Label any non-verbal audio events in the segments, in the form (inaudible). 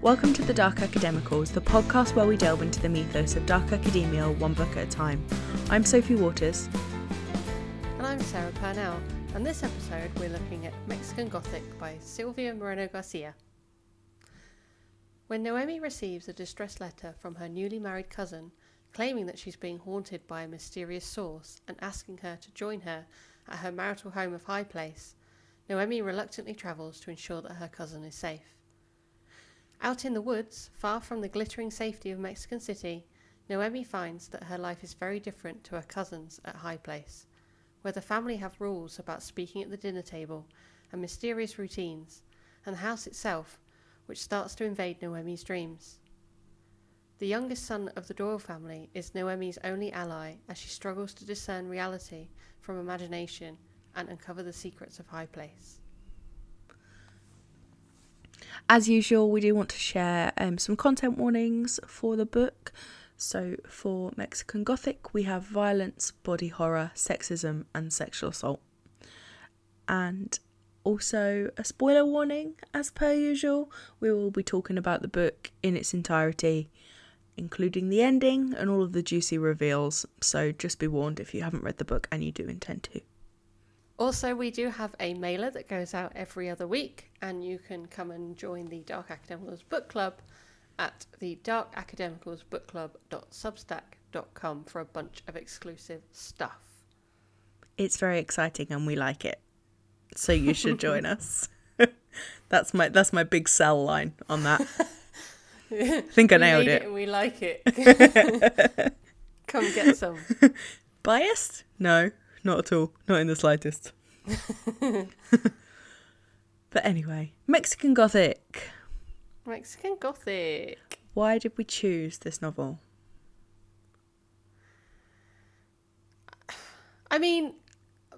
Welcome to the Dark Academicals, the podcast where we delve into the mythos of dark academia one book at a time. I'm Sophie Waters. And I'm Sarah Purnell, and this episode we're looking at Mexican Gothic by Silvia Moreno Garcia. When Noemi receives a distress letter from her newly married cousin, claiming that she's being haunted by a mysterious source and asking her to join her at her marital home of High Place, Noemi reluctantly travels to ensure that her cousin is safe. Out in the woods, far from the glittering safety of Mexican City, Noemi finds that her life is very different to her cousin's at High Place, where the family have rules about speaking at the dinner table and mysterious routines, and the house itself, which starts to invade Noemi's dreams. The youngest son of the Doyle family is Noemi's only ally as she struggles to discern reality from imagination and uncover the secrets of High Place. As usual, we do want to share um, some content warnings for the book. So, for Mexican Gothic, we have violence, body horror, sexism, and sexual assault. And also a spoiler warning, as per usual. We will be talking about the book in its entirety, including the ending and all of the juicy reveals. So, just be warned if you haven't read the book and you do intend to. Also, we do have a mailer that goes out every other week, and you can come and join the Dark Academicals Book Club at the Dark Academicals darkacademicalsbookclub.substack.com for a bunch of exclusive stuff. It's very exciting and we like it. So you should join (laughs) us. (laughs) that's my that's my big sell line on that. I (laughs) think I nailed it. it. We like it. Come get some. Biased? No, not at all. Not in the slightest. (laughs) but anyway, Mexican Gothic. Mexican Gothic. Why did we choose this novel? (sighs) I mean,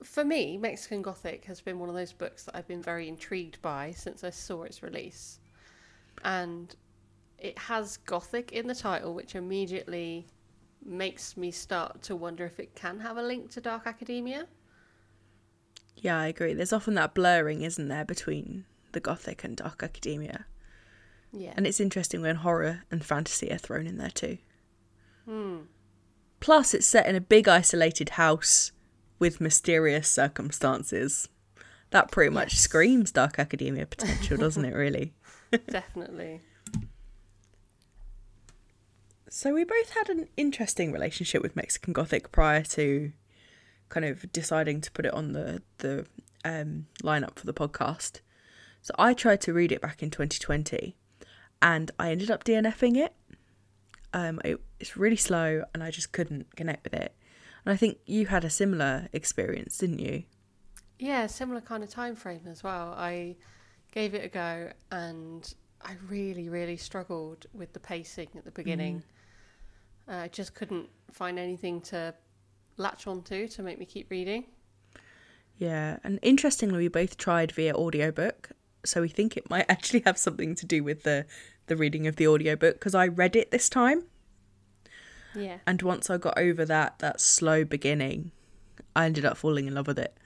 for me, Mexican Gothic has been one of those books that I've been very intrigued by since I saw its release. And it has Gothic in the title, which immediately makes me start to wonder if it can have a link to Dark Academia. Yeah, I agree. There's often that blurring, isn't there, between the Gothic and Dark Academia. Yeah. And it's interesting when horror and fantasy are thrown in there too. Hmm. Plus, it's set in a big isolated house with mysterious circumstances. That pretty much Yes. screams Dark Academia potential, doesn't it, really? (laughs) Definitely. So, we both had an interesting relationship with Mexican Gothic prior to kind of deciding to put it on the, the um, lineup for the podcast. So, I tried to read it back in 2020 and I ended up DNFing it. Um, it, it's really slow and I just couldn't connect with it. And I think you had a similar experience, didn't you? Yeah, similar kind of time frame as well. I gave it a go and I really, really struggled with the pacing at the beginning. Uh, Uh, I just couldn't find anything to latch onto to make me keep reading. Yeah, and interestingly, we both tried via audiobook, so we think it might (laughs) actually have something to do with the the reading of the audiobook because I read it this time, Yeah. and once I got over that that slow beginning, I ended up falling in love with it.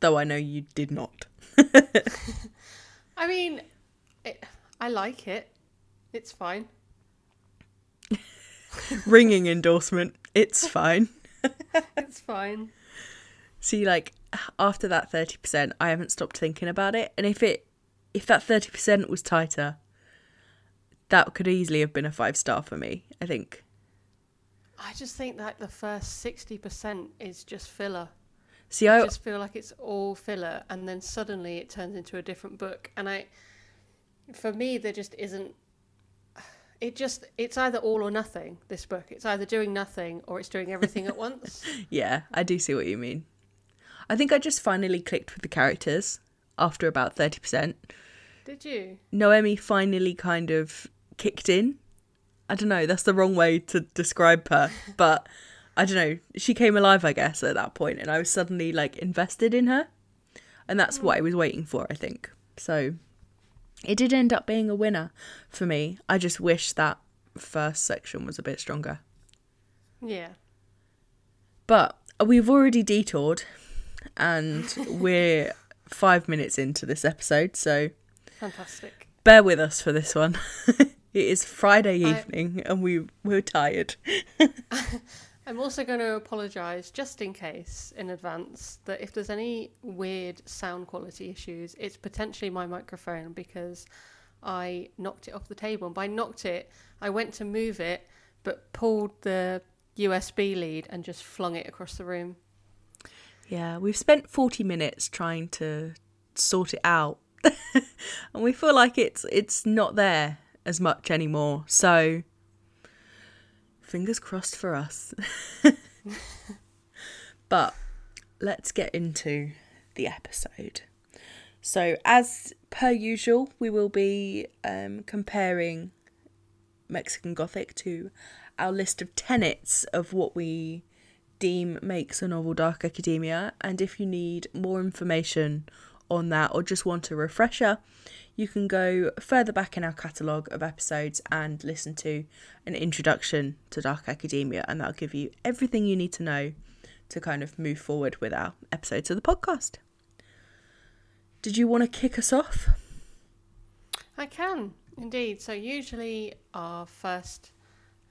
Though I know you did not. (laughs) (laughs) I mean, it, I like it. It's fine. Ringing endorsement. It's fine. (laughs) It's fine. See, like after that thirty percent, I haven't stopped thinking about it, and if it if that thirty percent was tighter, that could easily have been a five star for me. I think. I just think that the first 60% is just filler. See, I I just feel like it's all filler and then suddenly it turns into a different book and I for me there just isn't it just it's either all or nothing this book it's either doing nothing or it's doing everything at (laughs) once Yeah, I do see what you mean. I think I just finally clicked with the characters after about 30%. did you Noemi finally kind of kicked in. I don't know, that's the wrong way to describe her, (laughs) but I don't know. She came alive, I guess, at that point, and I was suddenly like invested in her. And that's what hmm. I was waiting for, I think. So it did end up being a winner for me. I just wish that first section was a bit stronger. yeah But we've already detoured and we're (laughs) five minutes into this episode. So fantastic bear with us for this one. (laughs) it is Friday I- evening and we we're tired. (laughs) I'm also going to apologise just in case in advance that if there's any weird sound quality issues, it's potentially my microphone because I knocked it off the table. And by knocked it, I went to move it, but pulled the USB lead and just flung it across the room. Yeah, we've spent 40 minutes trying to sort it out. (laughs) and we feel like it's it's not there as much anymore. So fingers crossed for us. (laughs) (laughs) but let's get into the episode. So as per usual, we will be um, comparing Mexican Gothic to our list of tenets of what we deem makes a novel dark academia. And if you need more information on that or just want a refresher, you can go further back in our catalogue of episodes and listen to an introduction to Dark Academia, and that'll give you everything you need to know to kind of move forward with our episodes of the podcast. Did you want to kick us off? I can indeed. So usually our first,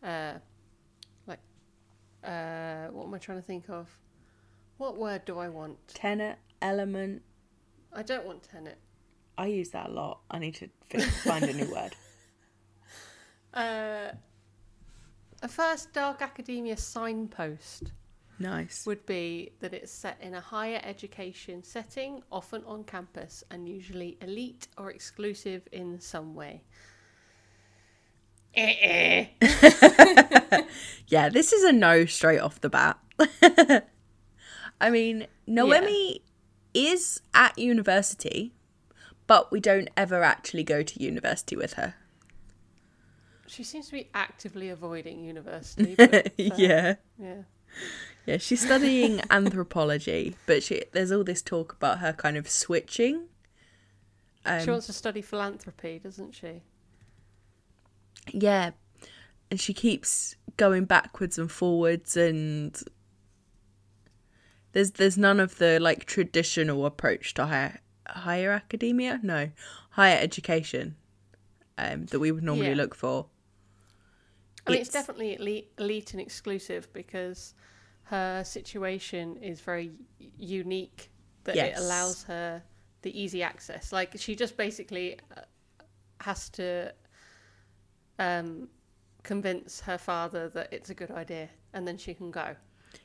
uh, like, uh, what am I trying to think of? What word do I want? Tenet, element. I don't want tenet. I use that a lot. I need to fi- find a new word. (laughs) Uh, a first Dark Academia signpost Nice. would be that it's set in a higher education setting, often on campus, and usually elite or exclusive in some way. Eh, eh. (laughs) Yeah, this is a no straight off the bat. (laughs) I mean, Noemi is at university, but we don't ever actually go to university with her. She seems to be actively avoiding university. (laughs) But, uh, yeah. yeah. Yeah, she's studying (laughs) anthropology, but she there's all this talk about her kind of switching. Um, she wants to study philanthropy, doesn't she? Yeah. And she keeps going backwards and forwards and there's there's none of the like traditional approach to higher higher academia, no, higher education um that we would normally Yeah. look for. I mean, it's, It's- definitely elite, elite and exclusive because her situation is very unique. That Yes. it allows her the easy access. Like she just basically uh, has to um, convince her father that it's a good idea, and then she can go.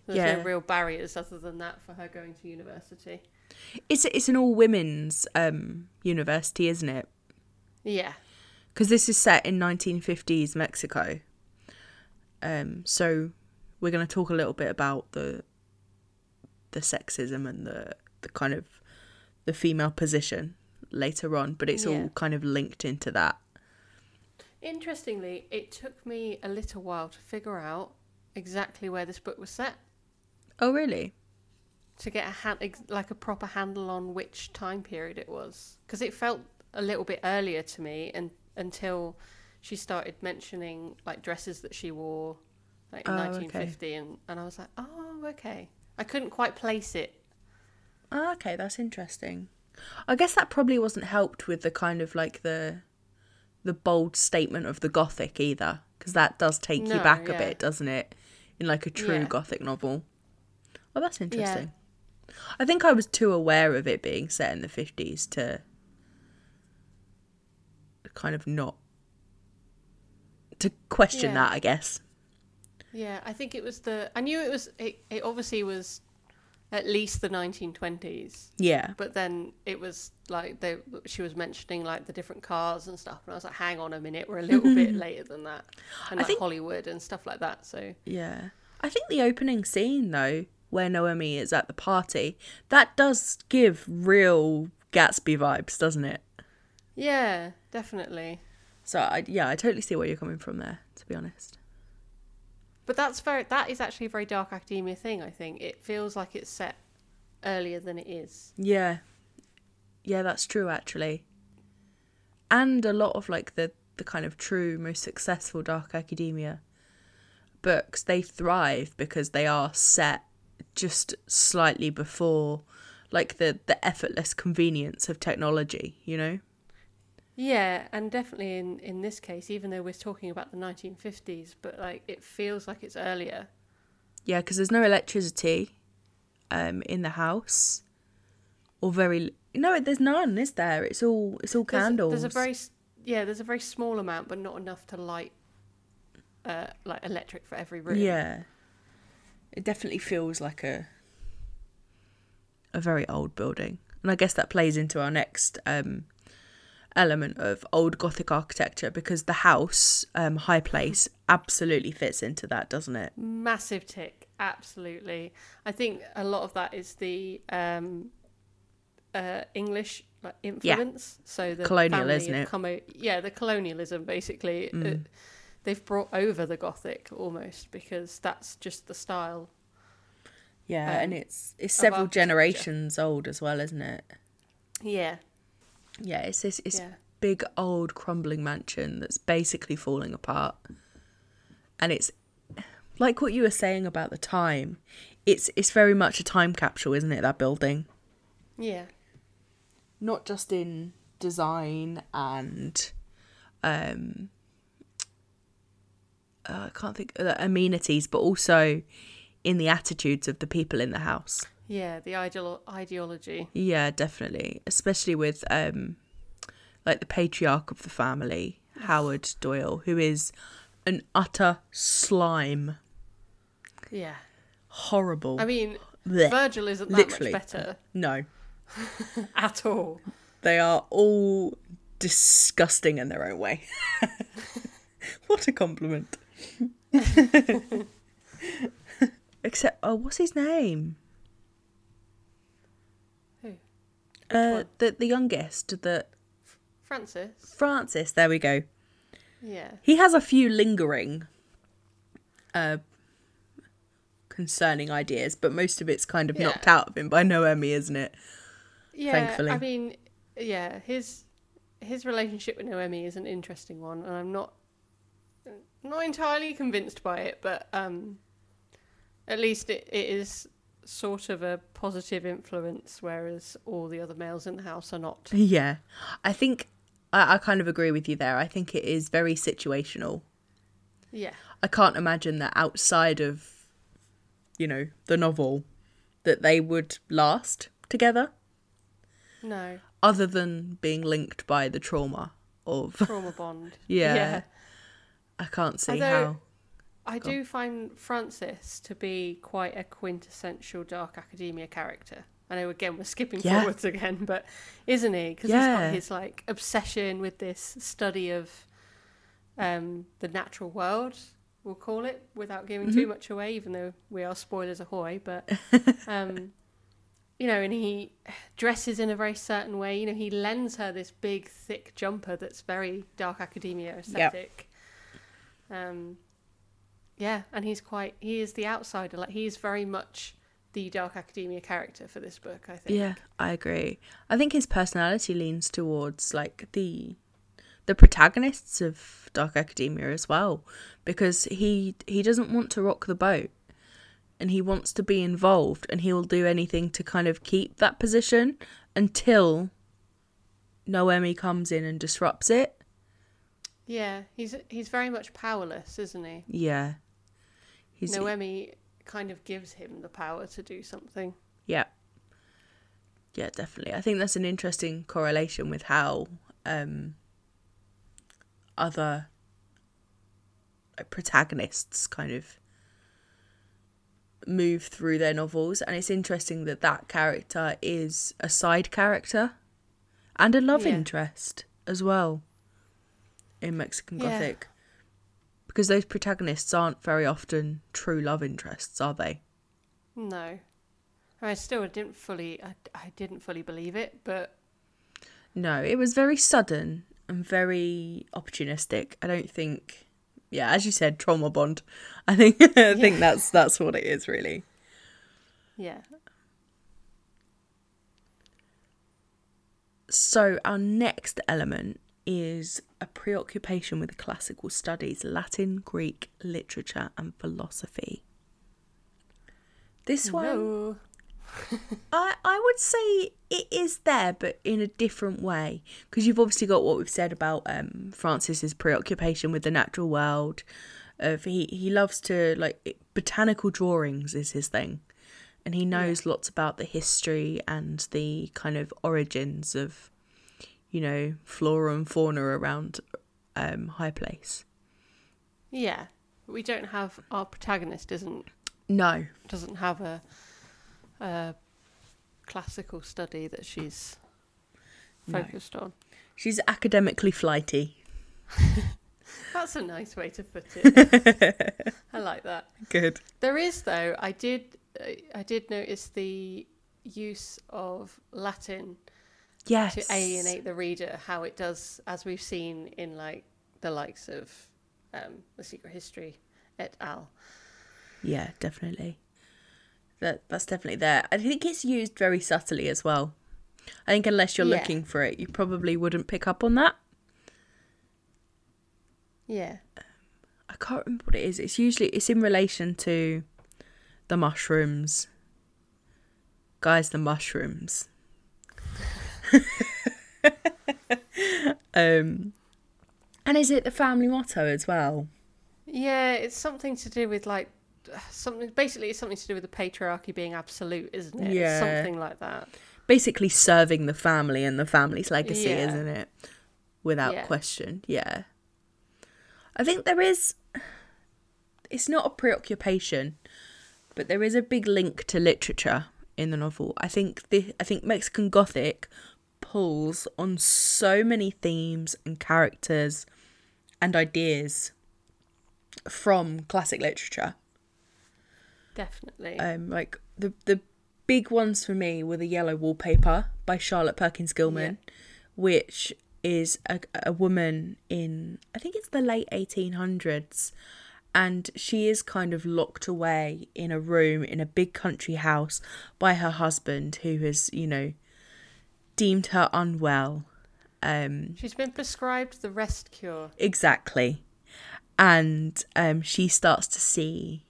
There's Yeah. no real barriers other than that for her going to university. It's it's an all women's um university, isn't it? Yeah, Because this is set in 1950s Mexico. Um, so we're going to talk a little bit about the the sexism and the the kind of the female position later on, but it's Yeah. all kind of linked into that. Interestingly, it took me a little while to figure out exactly where this book was set. Oh, really? To get a hand, like a proper handle on which time period it was, because it felt a little bit earlier to me, and until she started mentioning like dresses that she wore, like in Oh, okay. 1950, and and I was like, oh, okay. I couldn't quite place it. Oh, okay, that's interesting. I guess that probably wasn't helped with the kind of like the the bold statement of the gothic either, because that does take you No, back a bit, doesn't it? In like a true Yeah. gothic novel. Oh, that's interesting. I think I was too aware of it being set in the 50s to kind of not to question Yeah. that, I guess. Yeah, I think it was the. I knew it was. It, it obviously was at least the 1920s. Yeah. But then it was like they, she was mentioning like the different cars and stuff, and I was like, "Hang on a minute, we're a little (laughs) bit later than that." And I like think- Hollywood and stuff like that. So Yeah. I think the opening scene though, where Noemi is at the party, that does give real Gatsby vibes, doesn't it? yeah, definitely. So I, yeah, I totally see where you're coming from there, to be honest. But that's very. That is actually a very dark academia thing. I think it feels like it's set earlier than it is. Yeah. Yeah, that's true actually. And a lot of like the the kind of true most successful dark academia books, they thrive because they are set just slightly before like the the effortless convenience of technology, you know? Yeah, and definitely in in this case, even though we're talking about the 1950s, but like it feels like it's earlier. Yeah, because there's no electricity um, in the house, or very no, there's none, is there? It's all it's all There's candles. There's a, very s- yeah, there's a very small amount, but not enough to light uh like electric for every room. yeah. It definitely feels like a a very old building, and I guess that plays into our next um, element of old Gothic architecture because the house, um, High Place, absolutely fits into that, doesn't it? Massive tick, absolutely. I think a lot of that is the um, uh, English like, influence. So the Colonial, isn't it? Come o- yeah, the colonialism basically. Mm. Uh, they've brought over the Gothic almost because that's just the style. Yeah, um, and it's it's several generations old as well, isn't it? Yeah, Yeah, it's this it's yeah, big old crumbling mansion that's basically falling apart. And it's like what you were saying about the time. It's it's very much a time capsule, isn't it, that building? yeah, Not just in design and um uh, I can't think uh, the amenities, but also in the attitudes of the people in the house. yeah. The ideal ideology. Yeah, definitely. Especially with um like the patriarch of the family, Howard Doyle, who is an utter slime. Yeah, Horrible. I mean, Blech. Virgil isn't that Literally. much better no. (laughs) at all. They are all disgusting in their own way. (laughs) what a compliment. (laughs) Except oh what's his name? Who? Uh the the youngest, the Francis. Francis, there we go. Yeah, He has a few lingering uh concerning ideas, but most of it's kind of Yeah. knocked out of him by Noemi, isn't it? yeah. Thankfully. I mean, yeah. His his relationship with Noemi is an interesting one, and I'm not not entirely convinced by it, but um, at least it, it is sort of a positive influence, whereas all the other males in the house are not. (laughs) Yeah. I think I, I kind of agree with you there. I think it is very situational. Yeah, I can't imagine that outside of you know, the novel that they would last together no other than being linked by the trauma of trauma bond. (laughs) Yeah. I can't see Although- how. I Go on. do find Francis to be quite a quintessential dark academia character. I know again we're skipping Yeah. forwards again, but isn't he? Because Yeah. he's got his like obsession with this study of um, the natural world, we'll call it, without giving too much away, even though we are spoilers ahoy. But (laughs) um, you know, and he dresses in a very certain way. You know, he lends her this big, thick jumper that's very dark academia aesthetic. Um, yeah, and he's quite. He is the outsider. Like he is very much the dark academia character for this book. I think. Yeah, I agree. I think his personality leans towards like the the protagonists of Dark Academia as well because he he doesn't want to rock the boat and he wants to be involved and he will do anything to kind of keep that position until Noemi comes in and disrupts it. Yeah, he's he's very much powerless, isn't he? Yeah. He's Noemi kind of gives him the power to do something. Yeah. Yeah, definitely. I think that's an interesting correlation with how um, other protagonists kind of move through their novels. And it's interesting that that character is a side character and a love Yeah. interest as well in Mexican Yeah. Gothic. Because those protagonists aren't very often true love interests, are they? No, I still didn't fully. I, I didn't fully believe it, but No, it was very sudden and very opportunistic. I don't think yeah, as you said, trauma bond. (laughs) I think (laughs) I think that's that's what it is really. yeah, So our next element is a preoccupation with classical studies, Latin, Greek, literature and philosophy. This one I I would say it is there, but in a different way. Because you've obviously got what we've said about um, Francis's preoccupation with the natural world. Of he he loves to like botanical drawings is his thing, and he knows yeah. lots about the history and the kind of origins of, you know, flora and fauna around um, High Place. Yeah, we don't have our protagonist isn't no doesn't have a, a classical study that she's focused no. on. She's academically flighty. (laughs) That's a nice way to put it. (laughs) I like that. Good. There is though. I did. I did notice the use of Latin. Yes. To alienate the reader, how it does, as we've seen in like the likes of um, the Secret History et al. Yeah, definitely. That that's definitely there. I think it's used very subtly as well. I think unless you're yeah. looking for it, you probably wouldn't pick up on that. Yeah. Um, I can't remember what it is. It's usually it's in relation to the mushrooms. Guys, the mushrooms. (laughs) um and is it the family motto as well? Yeah, it's something to do with like something. Basically, it's something to do with the patriarchy being absolute, isn't it? Yeah, something like that. Basically, serving the family and the family's legacy, yeah. isn't it? Without yeah. question, yeah. I think there is. It's not a preoccupation, but there is a big link to literature in the novel. I think the I think Mexican Gothic pulls on so many themes and characters and ideas from classic literature. Definitely. Um, like the the big ones for me were the Yellow Wallpaper by Charlotte Perkins Gilman, yeah. which is a, a woman in I think it's the late eighteen hundreds, and she is kind of locked away in a room in a big country house by her husband, who has you know deemed her unwell um, She's been prescribed the rest cure. Exactly. And um, she starts to see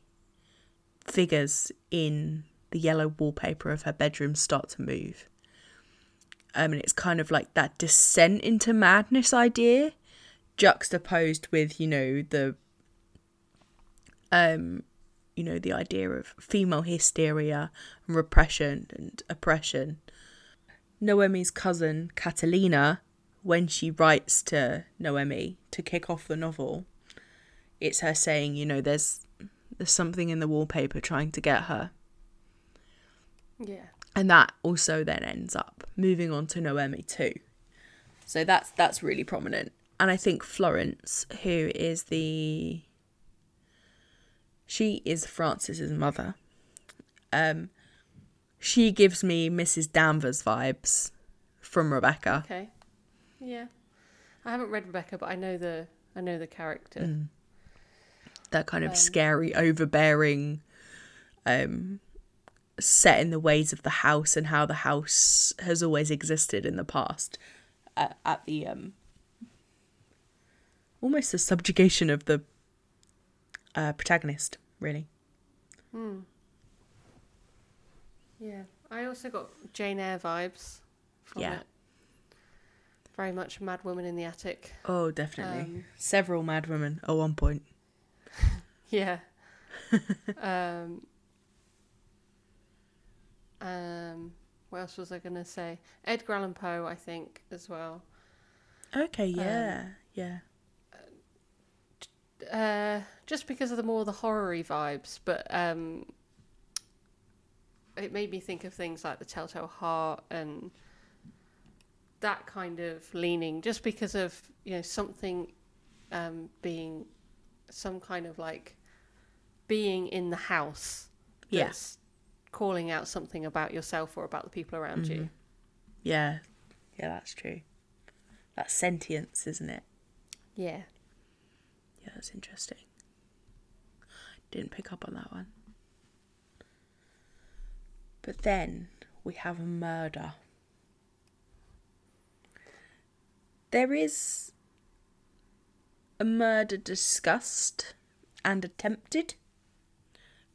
figures in the yellow wallpaper of her bedroom start to move. Um, and it's kind of like that descent into madness idea juxtaposed with, you know, the um you know, the idea of female hysteria and repression and oppression. Noemi's cousin, Catalina, when she writes to Noemi to kick off the novel, it's her saying, you know, there's there's something in the wallpaper trying to get her. Yeah. And that also then ends up moving on to Noemi too. So that's that's really prominent. And I think Florence, who is the she is Francis's mother. Um she gives me Mrs. Danvers vibes from Rebecca. Okay. Yeah, I haven't read Rebecca, but I know the I know the character. Mm. That kind of um, scary, overbearing, um, set in the ways of the house and how the house has always existed in the past. At, at the um, almost the subjugation of the uh, protagonist, really. Hmm. Yeah, I also got Jane Eyre vibes. yeah. It very much Mad Woman in the Attic. Oh, definitely. Um, Several Mad Women at one point. (laughs) yeah. um, um, what else was I going to say? Edgar Allan Poe, I think, as well. Okay, yeah, um, yeah. Uh, just because of the more the horror vibes, but um, it made me think of things like the Telltale Heart and that kind of leaning just because of you know something um, being some kind of like being in the house yes yeah. calling out something about yourself or about the people around mm-hmm. you yeah. Yeah that's true. That's sentience isn't it? Yeah. Yeah that's interesting. Didn't pick up on that one but then we have a murder there is a murder discussed and attempted,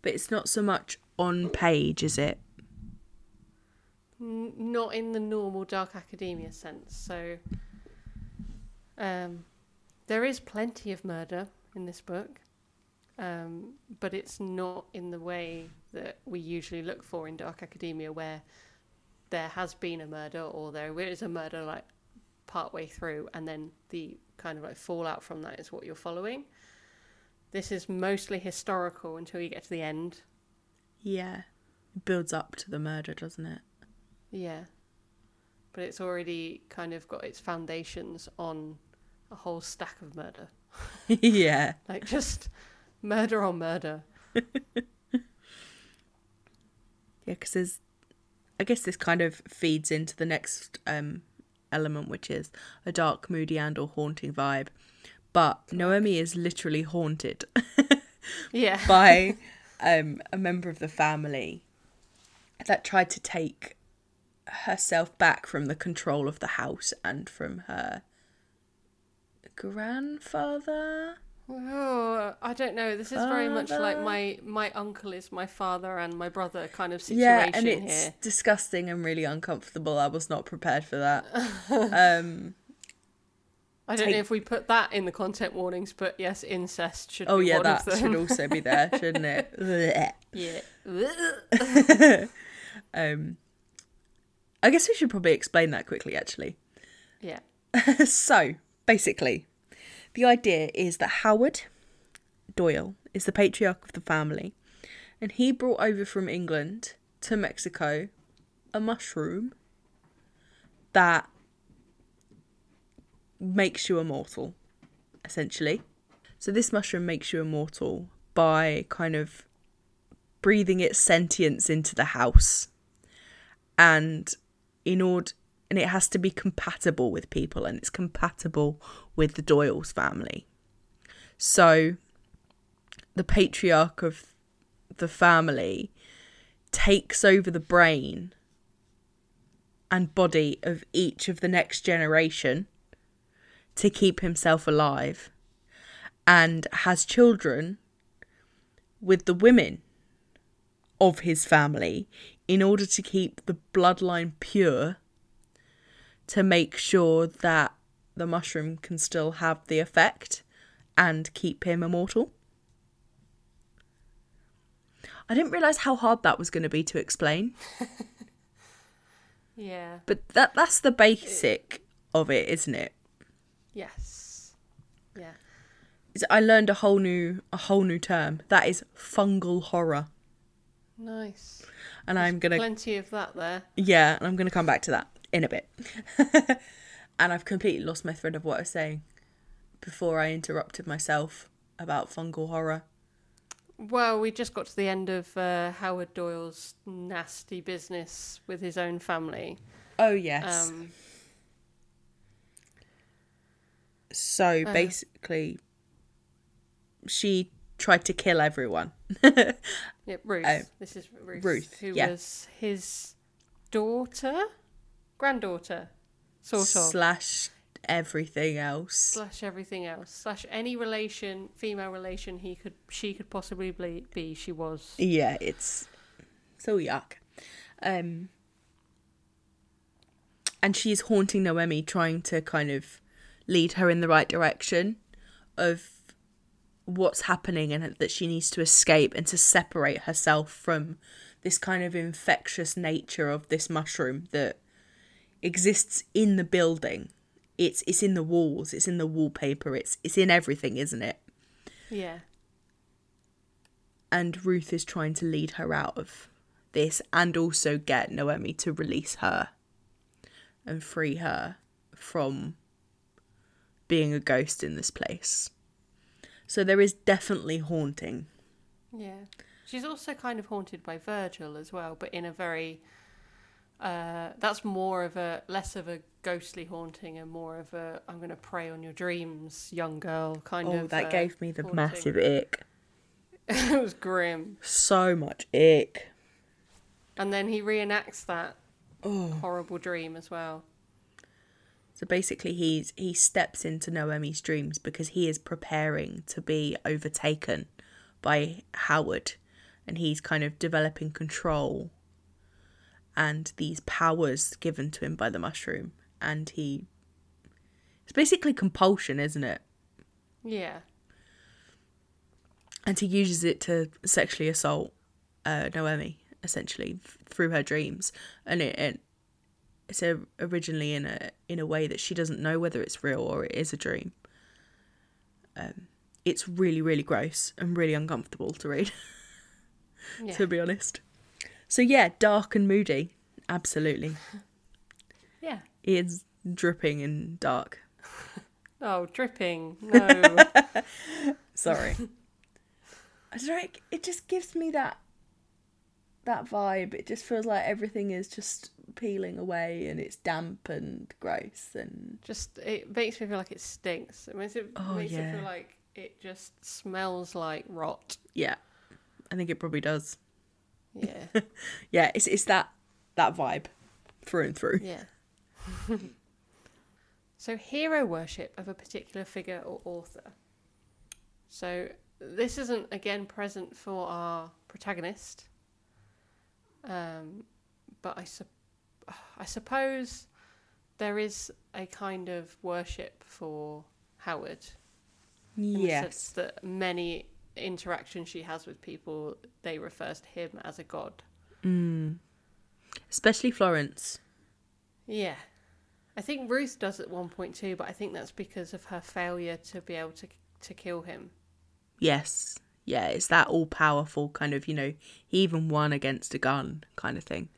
but it's not so much on page, is it? Not in the normal dark academia sense. So, um, there is plenty of murder in this book, um, but it's not in the way that we usually look for in dark academia, where there has been a murder or there is a murder like part way through, and then the kind of like fallout from that is what you're following. This is mostly historical until you get to the end. Yeah. It builds up to the murder, doesn't it? Yeah. But it's already kind of got its foundations on a whole stack of murder. (laughs) yeah. (laughs) Like just murder on murder. (laughs) Yeah, because there's, I guess this kind of feeds into the next um, element, which is a dark, moody, and or haunting vibe. But Noemi is literally haunted (laughs) Yeah. (laughs) by um, a member of the family that tried to take herself back from the control of the house and from her grandfather. Oh, I don't know. This is very much like my my uncle is my father and my brother kind of situation Yeah, and it's here. disgusting and really uncomfortable. I was not prepared for that. (laughs) um, I don't take- know if we put that in the content warnings, but yes, incest should oh be yeah, one that of them. should also be there, shouldn't it? (laughs) Yeah. (laughs) um, I guess we should probably explain that quickly, actually. yeah. so, basically, the idea is that Howard Doyle is the patriarch of the family, and he brought over from England to Mexico a mushroom that makes you immortal, essentially. So, this mushroom makes you immortal by kind of breathing its sentience into the house. And in order and it has to be compatible with people and it's compatible with the Doyle's family. So the patriarch of the family takes over the brain and body of each of the next generation to keep himself alive and has children with the women of his family in order to keep the bloodline pure to make sure that the mushroom can still have the effect and keep him immortal. I didn't realize how hard that was going to be to explain, (laughs) Yeah. but that that's the basic of it, isn't it? Yes. Yeah. I learned a whole new a whole new term. That is fungal horror. Nice. And I'm going to Plenty of that there. Yeah, and I'm going to come back to that in a bit. (laughs) and I've completely lost my thread of what I was saying before I interrupted myself about fungal horror. Well, we just got to the end of uh, Howard Doyle's nasty business with his own family. Oh, yes. Um, so uh. basically, she tried to kill everyone. yeah, Ruth. Oh. this is Ruth. Ruth, Who yeah. was his daughter? Granddaughter, sort of. Slash everything else. slash everything else slash any relation female relation he could she could possibly be, she was Yeah, it's so yuck. Um, and she's haunting Noemi, trying to kind of lead her in the right direction of what's happening and that she needs to escape and to separate herself from this kind of infectious nature of this mushroom that exists in the building. It's it's in the walls, it's in the wallpaper, it's it's in everything, isn't it? yeah and Ruth is trying to lead her out of this and also get Noemi to release her and free her from being a ghost in this place. So there is definitely haunting. yeah she's also kind of haunted by virgil as well but in a very uh, that's more of a less of a ghostly haunting and more of a i'm going to prey on your dreams young girl kind oh, of that uh, gave me the haunting. massive ick. (laughs) it was grim So much ick. and then he reenacts that Oh. horrible dream as well So basically he's he steps into Noemi's dreams because he is preparing to be overtaken by Howard and he's kind of developing control and these powers given to him by the mushroom. And he. It's basically compulsion, isn't it? Yeah. And he uses it to sexually assault uh, Noemi, essentially, f- through her dreams. And it, it it's a, originally in a in a way that she doesn't know whether it's real or it is a dream. Um, it's really, really gross and really uncomfortable to read. (laughs) Yeah. to be honest. So yeah, dark and moody, absolutely. yeah. It's dripping and dark. (laughs) Oh, dripping. No. (laughs) Sorry. I don't know. It, just gives me that that vibe. It just feels like everything is just peeling away and it's damp and gross and just it makes me feel like it stinks. It makes it Oh, makes it feel like it just smells like rot. yeah. I think it probably does. Yeah. (laughs) Yeah, it's it's that that vibe through and through. yeah. (laughs) so hero worship of a particular figure or author. So this isn't again present for our protagonist. Um, but I sup- (sighs) I suppose there is a kind of worship for Howard. in the sense Yes. that many interactions she has with people, they refer to him as a god. Mm. Especially Florence. Yeah. I think Ruth does at one point too, but I think that's because of her failure to be able to to kill him. Yes. Yeah, it's that all powerful kind of, you know, he even won against a gun kind of thing.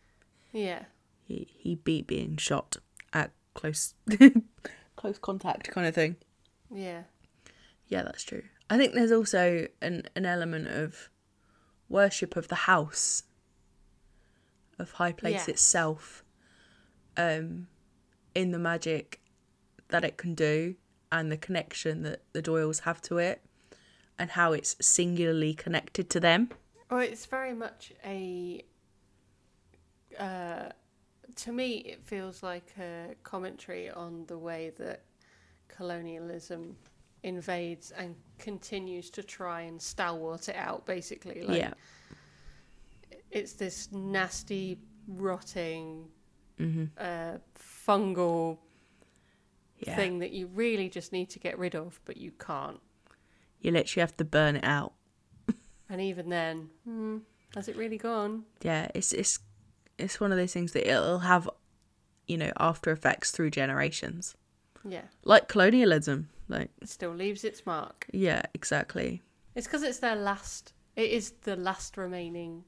Yeah. He he beat being shot at close (laughs) close contact kind of thing. Yeah. Yeah, that's true. I think there's also an an element of worship of the house of High Place Yeah. itself um in the magic that it can do and the connection that the Doyles have to it and how it's singularly connected to them. Well, it's very much a. Uh, to me, it feels like a commentary on the way that colonialism invades and continues to try and stalwart it out. Basically, like, yeah. it's this nasty, rotting, hmm uh, fungal Yeah. thing that you really just need to get rid of, but you can't. You literally have to burn it out. (laughs) And even then, hmm, has it really gone? Yeah, it's it's it's one of those things that it'll have you know after effects through generations. Yeah, Like colonialism. Like still leaves its mark. yeah, exactly. It's because it's their last. It is the last remaining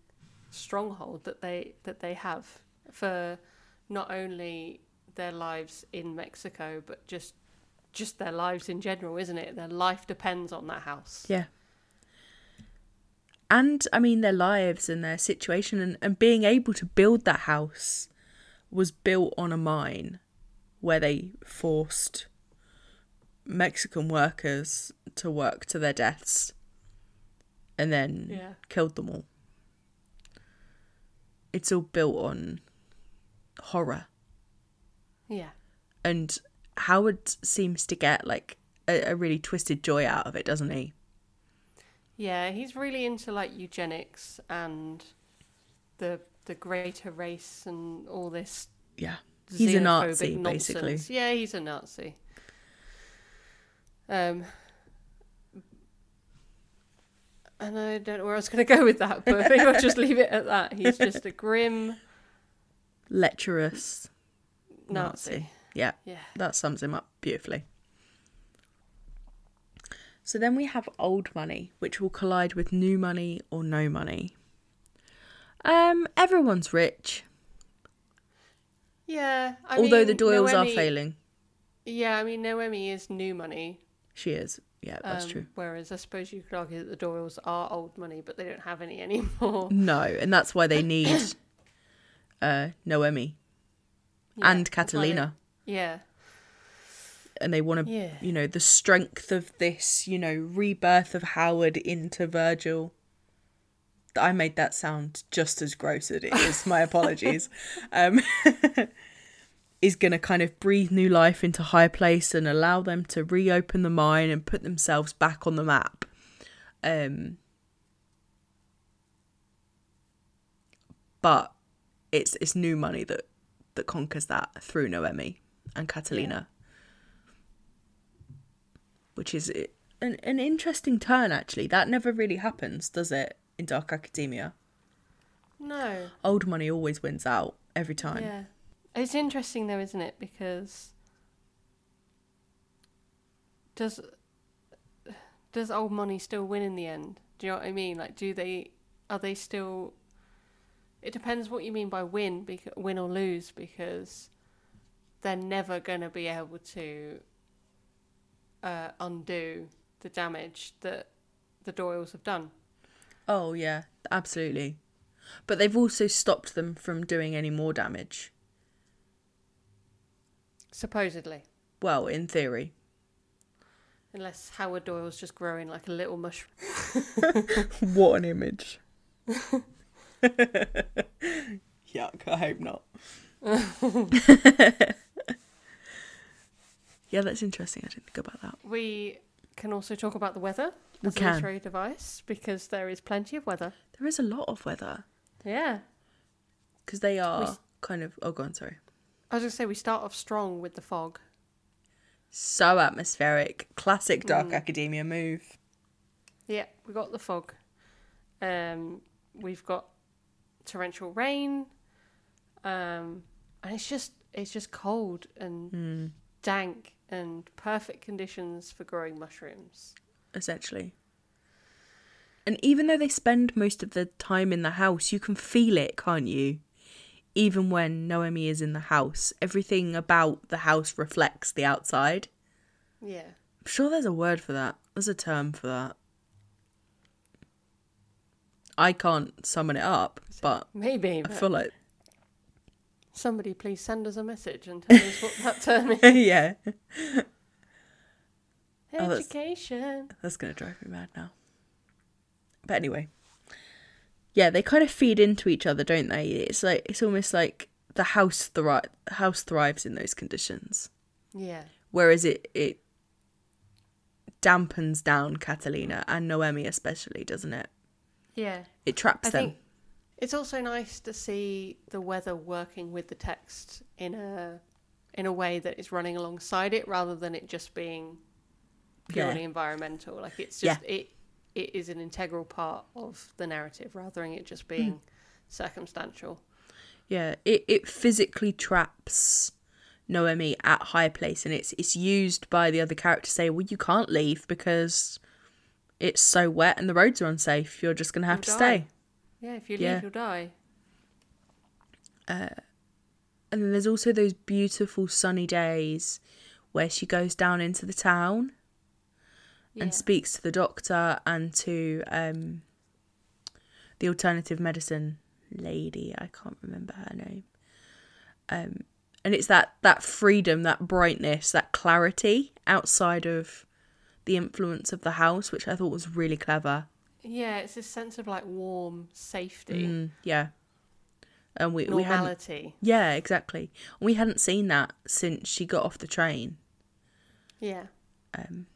stronghold that they that they have for not only their lives in Mexico, but just just their lives in general, isn't it? Their life depends on that house. Yeah. And I mean their lives and their situation and, and being able to build that house was built on a mine where they forced Mexican workers to work to their deaths and then Yeah. killed them all. It's all built on horror. Yeah. And Howard seems to get like a, a really twisted joy out of it, doesn't he? Yeah, he's really into like eugenics and the the greater race and all this. Yeah. He's a Nazi, nonsense. basically. Yeah, he's a Nazi. Um, and I don't know where I was going to go with that, but maybe I'll just leave it at that. He's just a grim Lecherous Nazi. Nazi. Yeah, Yeah. that sums him up beautifully. So then we have old money, which will collide with new money or no money. Um, everyone's rich, Yeah. I although mean, the Doyles Noemi- are failing. Yeah, I mean, Noemi is new money. She is. Yeah, that's um, true. Whereas I suppose you could argue that the Doyles are old money, but they don't have any anymore. (laughs) No, and that's why they need (coughs) uh Noemi Yeah, and why they- Catalina. Yeah. and they want to Yeah. you know the strength of this you know rebirth of howard into virgil i made that sound just as gross as it is my (laughs) apologies um (laughs) is going to kind of breathe new life into high place and allow them to reopen the mine and put themselves back on the map um but it's it's new money that that conquers that through Noemi and Catalina, which is an an interesting turn. Actually, that never really happens, does it? In Dark Academia, No. old money always wins out every time. Yeah. It's interesting though, isn't it? Because does does old money still win in the end? Do you know what I mean? Like, do they are they still? It depends what you mean by win, because win or lose, because they're never going to be able to uh, undo the damage that the Doyles have done. Oh yeah, absolutely. But they've also stopped them from doing any more damage. Supposedly, Well, in theory. unless Howard Doyle's just growing like a little mushroom. (laughs) what an image. (laughs) Yuck, I hope not. (laughs) yeah, that's interesting. I didn't think about that. We can also talk about the weather We as a can. literary device because there is plenty of weather. There is a lot of weather Yeah. because they are s- kind of. Oh, go on, sorry. I was going to say we start off strong with the fog. So atmospheric. Classic Dark Academia move. Yeah, we got the fog. Um, we've got torrential rain. Um, and it's just it's just cold and dank and perfect conditions for growing mushrooms. essentially. And even though they spend most of the time in the house, you can feel it, can't you? Even when Noemi is in the house, everything about the house reflects the outside. Yeah. I'm sure there's a word for that. There's a term for that. I can't summon it up, but Maybe. I But feel like somebody please send us a message and tell us what that term (laughs) is. yeah, (laughs) Oh, that's- Education. that's gonna drive me mad now. But anyway, yeah, they kind of feed into each other, don't they? It's like it's almost like the house thri- house thrives in those conditions, Yeah. whereas it it dampens down Catalina and Noemi especially, doesn't it? Yeah. It traps I them. think it's also nice to see the weather working with the text in a in a way that is running alongside it rather than it just being purely Yeah. environmental. Like it's just it it is an integral part of the narrative rather than it just being Hmm. circumstantial. Yeah, it, it physically traps Noemi at high place and it's it's used by the other character to say, Well, you can't leave because it's so wet and the roads are unsafe. You're just gonna have You'll to die. stay. Yeah, if you leave Yeah. you'll die. And then there's also those beautiful sunny days where she goes down into the town Yeah. and speaks to the doctor and to um the alternative medicine lady. I can't remember her name. Um and it's that that freedom, that brightness, that clarity outside of the influence of the house, which I thought was really clever. yeah, it's this sense of like warm safety, Mm, yeah. And we, we hadn't. Yeah, exactly. We hadn't seen that since she got off the train. Yeah. Um,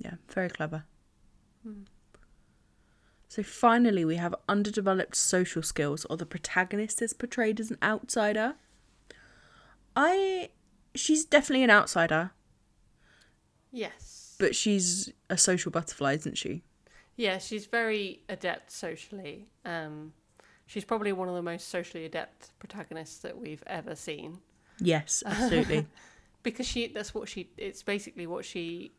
yeah, very clever. So finally, we have underdeveloped social skills, or the protagonist is portrayed as an outsider. I, she's definitely an outsider, Yes. but she's a social butterfly, isn't she? Yeah, she's very adept socially. Um, she's probably one of the most socially adept protagonists that we've ever seen Yes, absolutely. (laughs) because she that's what she it's basically what she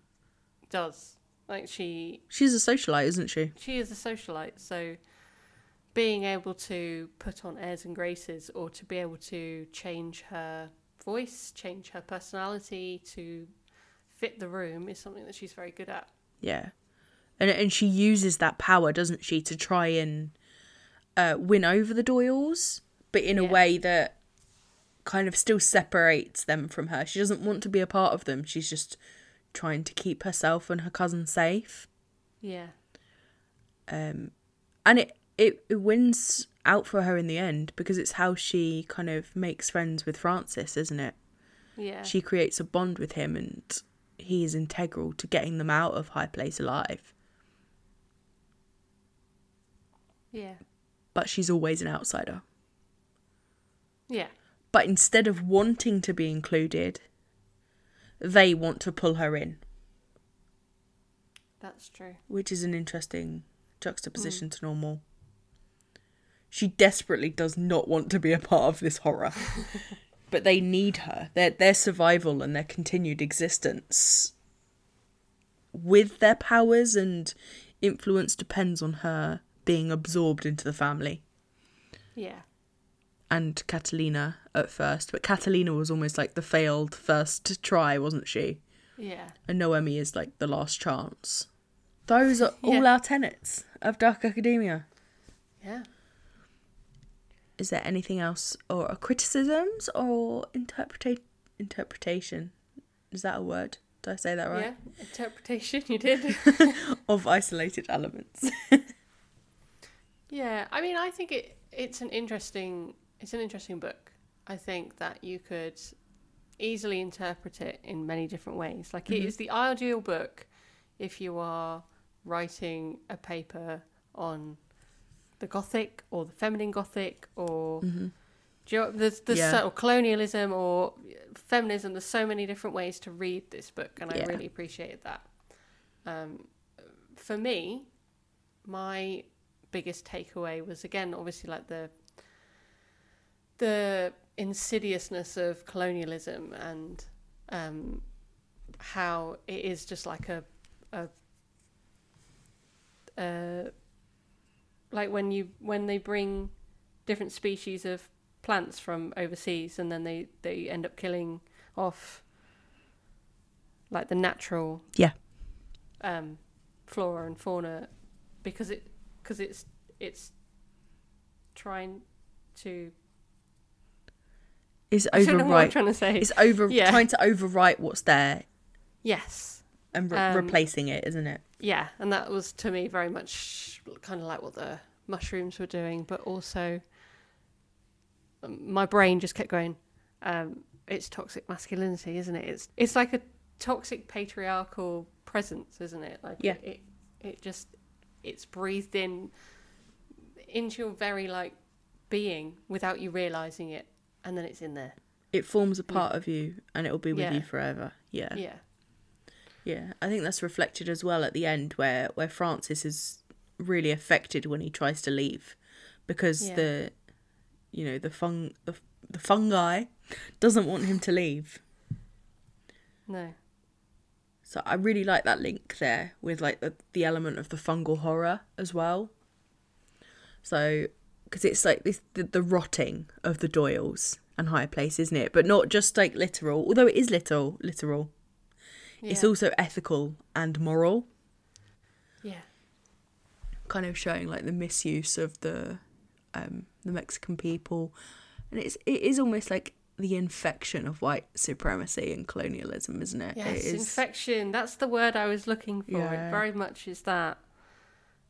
does. Like she she's a socialite, isn't she? she is a socialite, so being able to put on airs and graces or to be able to change her voice, change her personality to fit the room is something that she's very good at. Yeah. And and she uses that power, doesn't she, to try and uh, win over the Doyles, but in a Yeah. way that kind of still separates them from her. She doesn't want to be a part of them. She's just trying to keep herself and her cousin safe. Yeah. Um, and it, it it wins out for her in the end because it's how she kind of makes friends with Francis, isn't it? Yeah. She creates a bond with him and he is integral to getting them out of High Place alive. yeah. But she's always an outsider. Yeah. But instead of wanting to be included, they want to pull her in, That's true. which is an interesting juxtaposition hmm. to normal. She desperately does not want to be a part of this horror. (laughs) but they need her. Their their survival and their continued existence with their powers and influence depends on her being absorbed into the family. Yeah. And Catalina at first, but Catalina was almost like the failed first try, wasn't she? Yeah. And Noemi is like the last chance. Those are (laughs) all Yeah. our tenets of Dark Academia. Yeah. Is there anything else, or criticisms, or interpreta- interpretation? Is that a word? Did I say that right? Yeah. Interpretation, you did. (laughs) Of isolated elements. (laughs) yeah. I mean, I think it it's an interesting it's an interesting book. I think that you could easily interpret it in many different ways. Like it is the ideal book if you are writing a paper on the Gothic or the feminine Gothic or do you know, there's there's Yeah. so, or colonialism or feminism. There's so many different ways to read this book, and I really appreciated that. Um, for me, my biggest takeaway was again obviously like the the insidiousness of colonialism and um, how it is just like a, a uh, like when you when they bring different species of plants from overseas and then they they end up killing off like the natural Yeah. um, flora and fauna because it because it's it's trying to Is I don't know what I'm overwrite. trying to say. It's over Yeah. trying to overwrite what's there Yes, and re- Um, replacing it, isn't it? yeah, and that was to me very much kind of like what the mushrooms were doing, but also um, my brain just kept going. Um, it's toxic masculinity, isn't it? It's it's like a toxic patriarchal presence, isn't it? Like Yeah. it it just it's breathed in into your very like being without you realizing it, and then it's in there. It forms a part of you and it will be with Yeah. you forever. Yeah. Yeah, Yeah, I think that's reflected as well at the end, where where Francis is really affected when he tries to leave, because Yeah. the, you know, the fung the, the fungi (laughs) doesn't want him to leave. no, So I really like that link there with like the the element of the fungal horror as well. So because it's like this the, the rotting of the Doyles and High Place, isn't it? But not just like literal, although it is literal, literal. It's also ethical and moral. yeah, kind of showing like the misuse of the um the Mexican people and it's it is almost like the infection of white supremacy and colonialism isn't it Yes, it is infection. That's the word I was looking for. Yeah. It very much is that.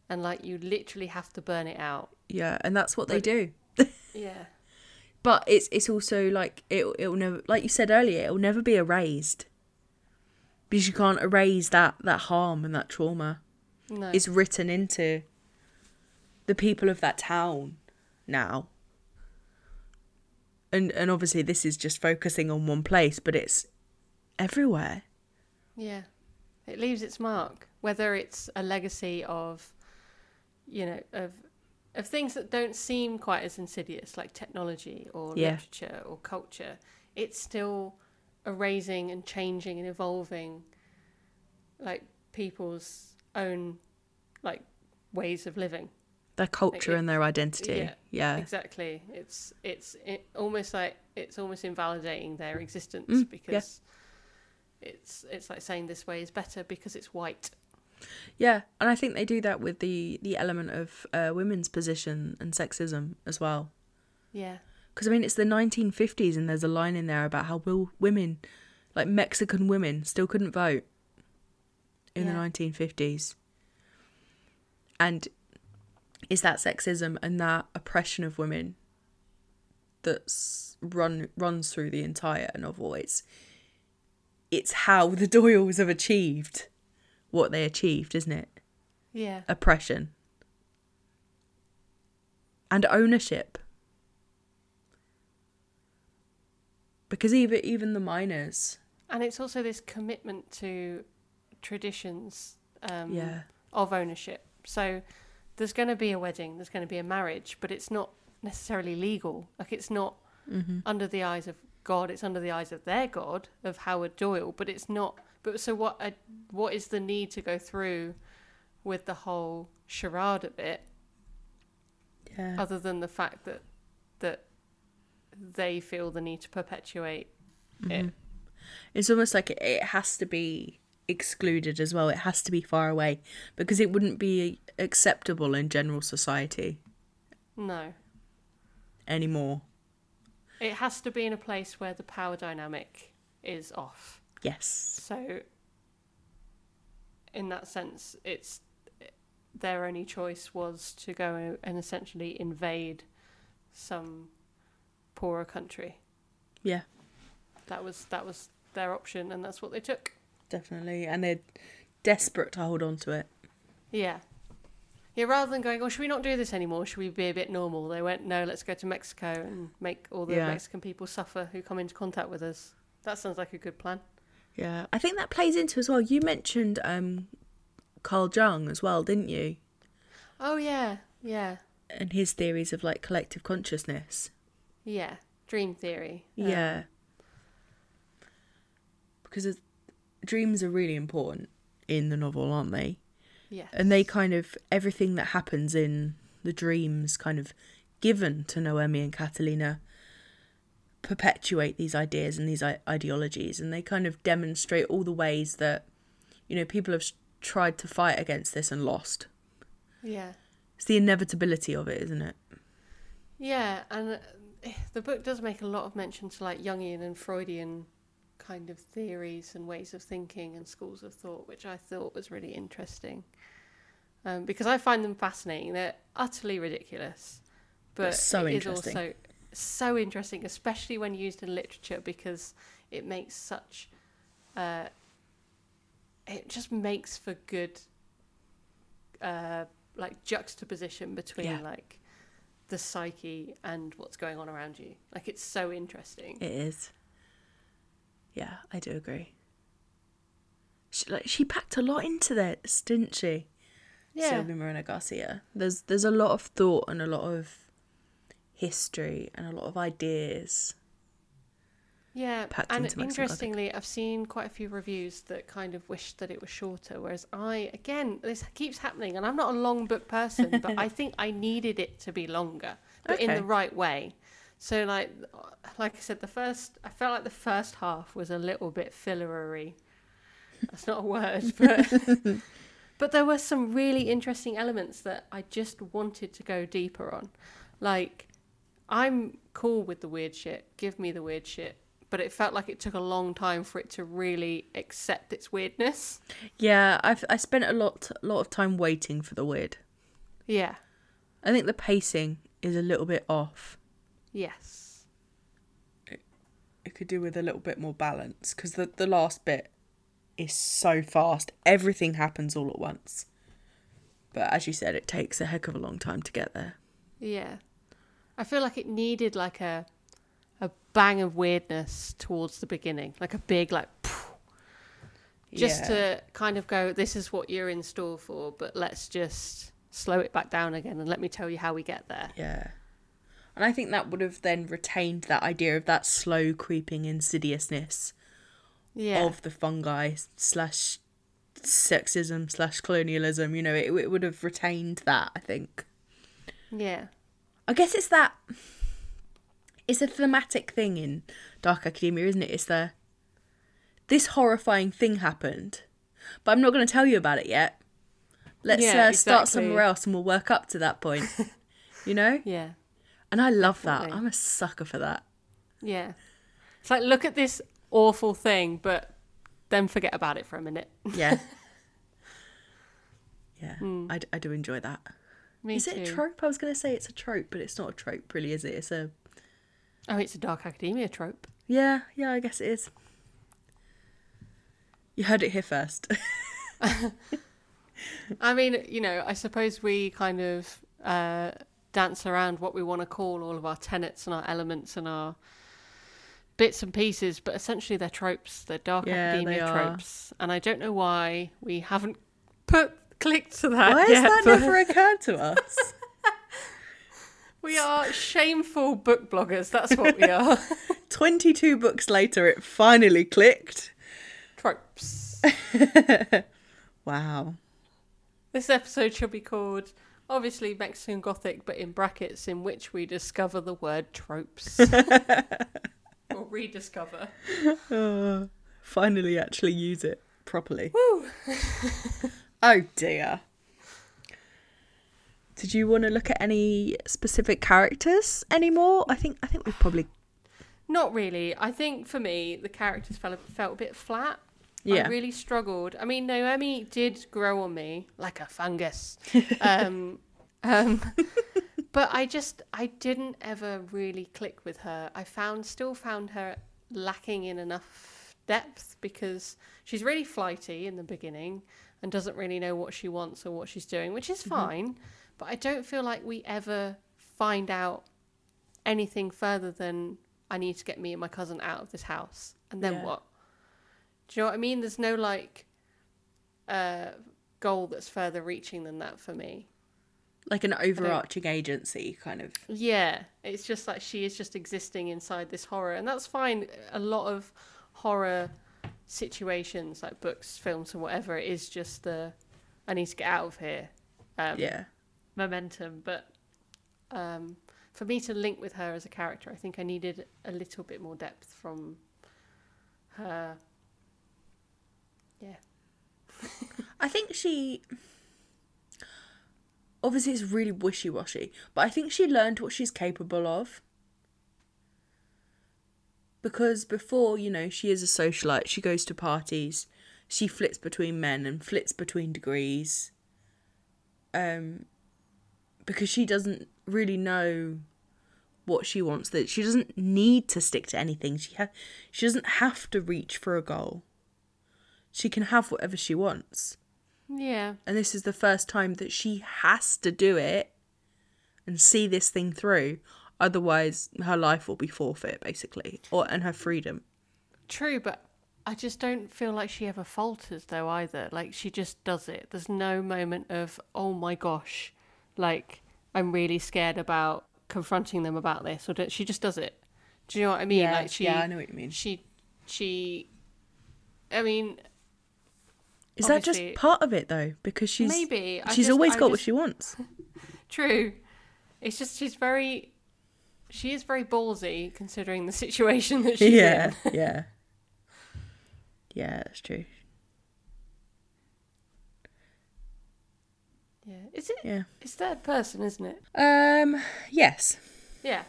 And like you literally have to burn it out. Yeah and that's what they But- do Yeah. but it's it's also like it it'll never like you said earlier it'll never be erased because you can't erase that that harm and that trauma No. it's written into the people of that town now. And and obviously this is just focusing on one place, but it's everywhere. yeah. It leaves its mark. Whether it's a legacy of you know, of of things that don't seem quite as insidious, like technology or Yeah. literature or culture, it's still erasing and changing and evolving like people's own like ways of living. Their culture it- and their identity. yeah, Yeah. Exactly. It's it's it almost like it's almost invalidating their existence Mm, yeah. because it's it's like saying this way is better because it's white. Yeah. And I think they do that with the the element of uh, women's position and sexism as well. Yeah. Because I mean, it's the 1950s, and there's a line in there about how will women, like Mexican women, still couldn't vote in Yeah. the 1950s. And it's that sexism and that oppression of women that's run runs through the entire novel. It's it's how the (laughs) Doyles have achieved what they achieved, isn't it? Yeah. Oppression and ownership. because even even the miners, And it's also this commitment to traditions um, yeah, of ownership. So there's going to be a wedding, there's going to be a marriage, but it's not necessarily legal. Like it's not hmm under the eyes of God, it's under the eyes of their God, of Howard Doyle, but it's not. But so what? uh what is the need to go through with the whole charade of it, yeah, other than the fact that that they feel the need to perpetuate it? Mhm. It's almost like it, it has to be excluded as well. It has to be far away because it wouldn't be acceptable in general society No, anymore. it has to be in a place where the power dynamic is off. Yes. So, in that sense, it's their only choice was to go and essentially invade some poorer country. Yeah, That was that was their option, and that's what they took. definitely. And they're desperate to hold on to it. Yeah. Yeah, rather than going, oh, should we not do this anymore? Should we be a bit normal? They went, no, let's go to Mexico and make all the Yeah. Mexican people suffer who come into contact with us. That sounds like a good plan. Yeah, I think that plays into as well. You mentioned um, Carl Jung as well, didn't you? Oh, yeah, yeah, And his theories of like collective consciousness. yeah. Dream theory. Um, Yeah. Because dreams are really important in the novel, aren't they? yeah. And they kind of everything that happens in the dreams kind of given to Noemi and Catalina perpetuate these ideas and these ideologies and they kind of demonstrate all the ways that you know people have tried to fight against this and lost. Yeah. It's the inevitability of it, isn't it? Yeah, and uh, (sighs) the book does make a lot of mention to like Jungian and Freudian kind of theories and ways of thinking and schools of thought, which I thought was really interesting. Um, because I find them fascinating. They're utterly ridiculous, but so it is interesting. also so interesting, especially when used in literature, because it makes such. Uh, it just makes for good, uh, like juxtaposition between Yeah. like the psyche and what's going on around you. Like it's so interesting. It is. Yeah, I do agree. She, like she packed a lot into this, didn't she? Yeah. Silvia Moreno-Garcia. There's there's a lot of thought and a lot of history and a lot of ideas. Yeah, and interestingly, I've seen quite a few reviews that kind of wish that it was shorter. Whereas I, again, this keeps happening, and I'm not a long book person, (laughs) but I think I needed it to be longer, but in the right way. So, like, like I said, the first, I felt like the first half was a little bit fillery. That's not a word, (laughs) but but there were some really interesting elements that I just wanted to go deeper on. Like, I'm cool with the weird shit. Give me the weird shit. But it felt like it took a long time for it to really accept its weirdness. Yeah, I've I spent a lot a lot of time waiting for the weird. Yeah. I think the pacing is a little bit off. Yes. It could do with a little bit more balance because the the last bit is so fast. Everything happens all at once. But as you said, it takes a heck of a long time to get there. Yeah. I feel like it needed like a a bang of weirdness towards the beginning, like a big like just Yeah. to kind of go this is what you're in store for, but let's just slow it back down again and let me tell you how we get there. Yeah. And I think that would have then retained that idea of that slow creeping insidiousness Yeah. of the fungi slash sexism slash colonialism. You know, it, it would have retained that, I think. yeah. I guess it's that. It's a thematic thing in Dark Academia, isn't it? It's the. This horrifying thing happened, but I'm not going to tell you about it yet. Let's Yeah, uh, start exactly. somewhere else and we'll work up to that point. (laughs) you know? Yeah. And I love that. I'm a sucker for that. Yeah. It's like look at this awful thing, but then forget about it for a minute. Yeah. (laughs) yeah, I, d- I do enjoy that. Me is too. it a trope? I was going to say it's a trope, but it's not a trope, really, is it? It's a. Oh, it's a dark academia trope. Yeah, yeah, I guess it is. You heard it here first. (laughs) (laughs) I mean, you know, I suppose we kind of uh, dance around what we want to call all of our tenets and our elements and our bits and pieces, but essentially they're tropes. They're dark Yeah, academia are. tropes, and I don't know why we haven't put clicked to that. Why has that but never occurred to us? (laughs) We are shameful book bloggers. That's what we are. (laughs) 22 books later, it finally clicked. tropes. (laughs) Wow. This episode shall be called obviously Mexican Gothic, but in brackets, in which we discover the word tropes. or rediscover. Uh, finally, actually use it properly. Woo! Oh dear. Did you want to look at any specific characters anymore? I think I think we've probably Not really. I think for me, the characters felt, felt a bit flat. yeah I really struggled. I mean, Naomi did grow on me like a fungus. (laughs) um, um, (laughs) but I just, I didn't ever really click with her. I found, still found her lacking in enough depth because she's really flighty in the beginning and doesn't really know what she wants or what she's doing, which is fine. But I don't feel like we ever find out anything further than I need to get me and my cousin out of this house. And then Yeah. what? Do you know what I mean? There's no like uh, goal that's further reaching than that for me. like an overarching agency kind of. Yeah, it's just like she is just existing inside this horror, and that's fine. A lot of horror situations, like books, films, and whatever, it is just the I need to get out of here um, Yeah. momentum. But um, for me to link with her as a character, I think I needed a little bit more depth from her. Yeah. (laughs) I think she obviously it's really wishy-washy, but I think she learned what she's capable of. Because before, you know, she is a socialite, she goes to parties, she flits between men and flits between degrees. Um because she doesn't really know what she wants that she doesn't need to stick to anything. She ha- she doesn't have to reach for a goal. She can have whatever she wants Yeah. and this is the first time that she has to do it and see this thing through otherwise her life will be forfeit basically or and her freedom True, but I just don't feel like she ever falters though either. Like she just does it. There's no moment of oh my gosh, like I'm really scared about confronting them about this, or do, she just does it. Do you know what I mean? like she, yeah i know what you mean she, she. I mean, is that just part of it though because she's maybe I she's just- always I got what she wants (laughs) True. It's just she's very. She is very ballsy considering the (laughs) situation that she's yeah in. yeah (laughs) yeah Yeah, that's true Yeah. Is it? yeah It's third person, isn't it? um yes Yeah,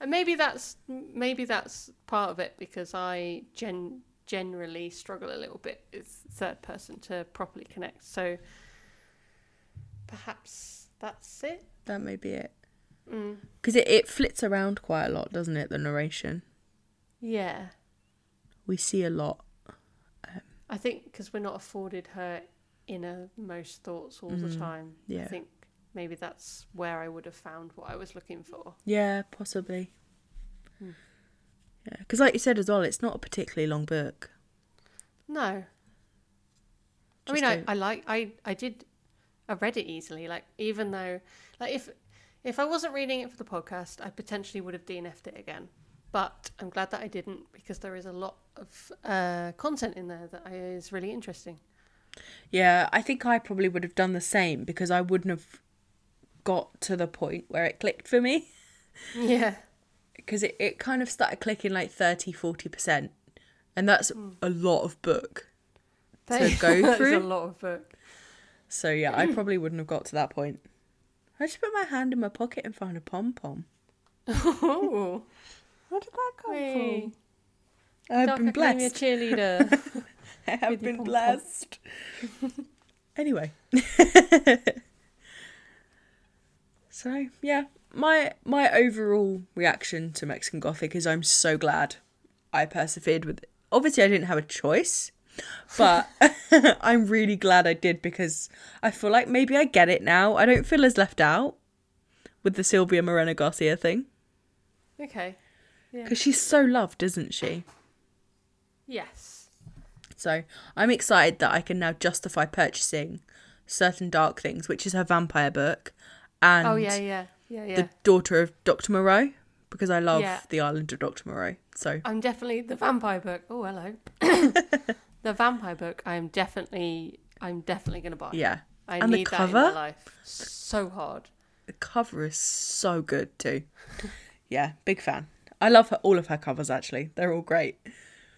and maybe that's maybe that's part of it because I gen generally struggle a little bit with third person to properly connect. So perhaps that's it. that may be it Mm. because it, it flits around quite a lot doesn't it the narration Yeah, we see a lot I think because we're not afforded her innermost thoughts all the time. Yeah. I think maybe that's where I would have found what I was looking for. Yeah, possibly. Hmm. Yeah, because like you said as well, it's not a particularly long book. No. I Just mean, I, a- I like I I did I read it easily. Like even though like if if I wasn't reading it for the podcast, I potentially would have DNF'd it again. But I'm glad that I didn't because there is a lot of uh, content in there that is really interesting. Yeah, I think I probably would have done the same because I wouldn't have got to the point where it clicked for me (laughs) Yeah. because it, it kind of started clicking like 30 40% and that's a lot of book to (laughs) go There's a lot of book. So yeah, I (clears throat) probably wouldn't have got to that point. I just put my hand in my pocket and found a pom pom. Oh, Where did that come hey. from? I've Dark been blessed. cheerleader. (laughs) I have been pom-pom. blessed. anyway. (laughs) so yeah, my my overall reaction to Mexican Gothic is I'm so glad I persevered with it. Obviously I didn't have a choice, but (laughs) I'm really glad I did because I feel like maybe I get it now. I don't feel as left out with the Silvia Moreno-Garcia thing. okay. Yeah. because she's so loved, isn't she? Yes. So I'm excited that I can now justify purchasing certain dark things, which is her vampire book, and oh yeah, yeah, yeah, yeah. the daughter of Doctor Moreau, because I love Yeah. the island of Doctor Moreau. So I'm definitely the vampire book. Oh hello. (laughs) the vampire book. I'm definitely. I'm definitely gonna buy. yeah, I And the need that in cover? my life so hard. the cover is so good too. (laughs) yeah, big fan. I love her, all of her covers actually. They're all great.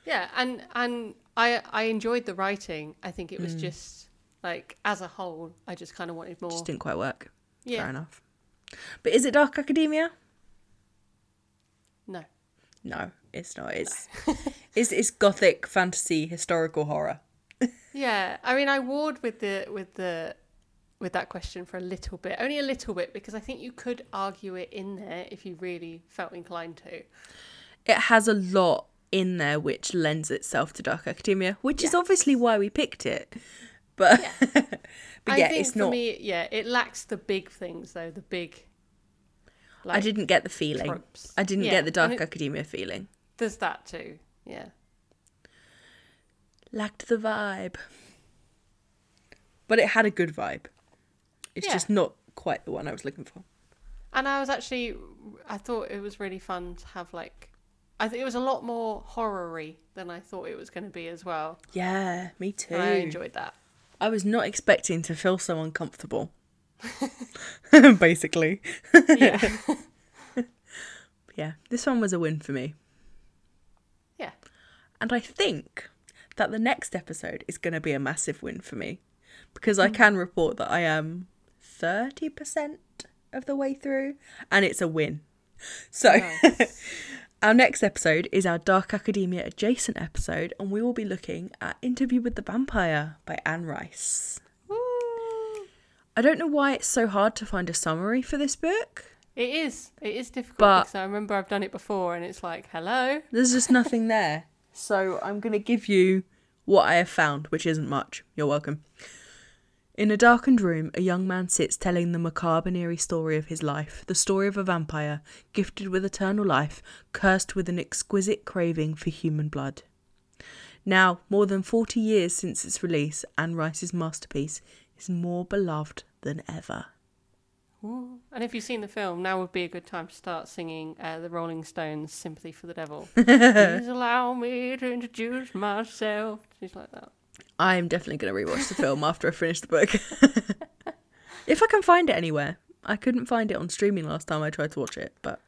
Yeah, and and I I enjoyed the writing. I think it was Mm. just like as a whole, I just kind of wanted more. Just didn't quite work. Yeah. Fair enough. But is it Dark Academia? No. No, it's not. It's (laughs) it's, it's gothic fantasy historical horror. (laughs) Yeah, I mean, I warred with the with the with that question for a little bit, only a little bit, because I think you could argue it in there if you really felt inclined to. It has a lot in there which lends itself to Dark Academia, which is obviously why we picked it. But (laughs) but I yeah, think it's for not. me, yeah, it lacks the big things though, the big. I didn't get the feeling. tropes. I didn't Yeah, get the Dark it- Academia feeling. There's that too. Yeah. Lacked the vibe. But it had a good vibe. It's Yeah. just not quite the one I was looking for. And I was actually, I thought it was really fun to have like, I think it was a lot more horror-y than I thought it was going to be as well. Yeah, me too. And I enjoyed that. I was not expecting to feel so uncomfortable. (laughs) (laughs) Basically. Yeah. (laughs) Yeah, this one was a win for me. And I think that the next episode is going to be a massive win for me because I hmm. can report that I am 30% of the way through and it's a win. So, Nice. (laughs) our next episode is our Dark Academia adjacent episode, and we will be looking at Interview with the Vampire by Anne Rice. I don't know why it's so hard to find a summary for this book. It is. It is difficult But- because I remember I've done it before and it's like, hello. There's just nothing there. (laughs) So I'm going to give you what I have found, which isn't much. You're welcome. In a darkened room, a young man sits telling the macabre and eerie story of his life, the story of a vampire, gifted with eternal life, cursed with an exquisite craving for human blood. Now, more than 40 years since its release, Anne Rice's masterpiece is more beloved than ever. And if you've seen the film, now would be a good time to start singing uh, the Rolling Stones' "Sympathy for the Devil." (laughs) Please allow me to introduce myself. She's like that. I'm definitely going to rewatch the film after I finish the book. (laughs) if I can find it anywhere. I couldn't find it on streaming last time I tried to watch it, but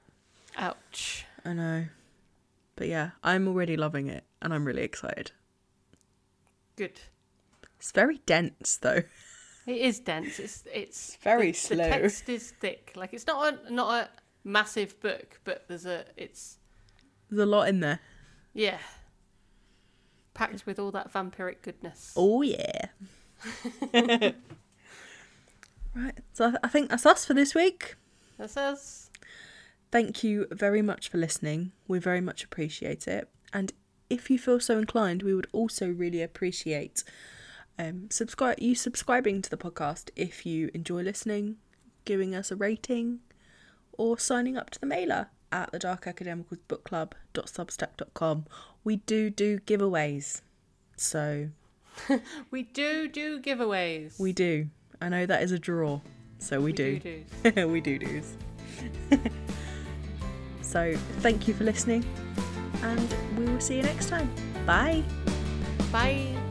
Ouch. I know. But yeah, I'm already loving it and I'm really excited. Good. It's very dense though. (laughs) It is dense. It's it's Very the, slow. The text is thick. Like it's not a not a massive book, but there's a it's There's a lot in there. yeah packed with all that vampiric goodness. Oh yeah. (laughs) right, so I- I think that's us for this week. That's us. Thank you very much for listening. We very much appreciate it. And if you feel so inclined, we would also really appreciate um, subscribe you subscribing to the podcast if you enjoy listening, giving us a rating, or signing up to the mailer at the Dark Academicals Book Club.substack.com. We do do giveaways. So (laughs) we do do giveaways. we do. I know that is a draw. So we, We do. do (laughs) we do do's. (laughs) so thank you for listening and we will see you next time. Bye. Bye.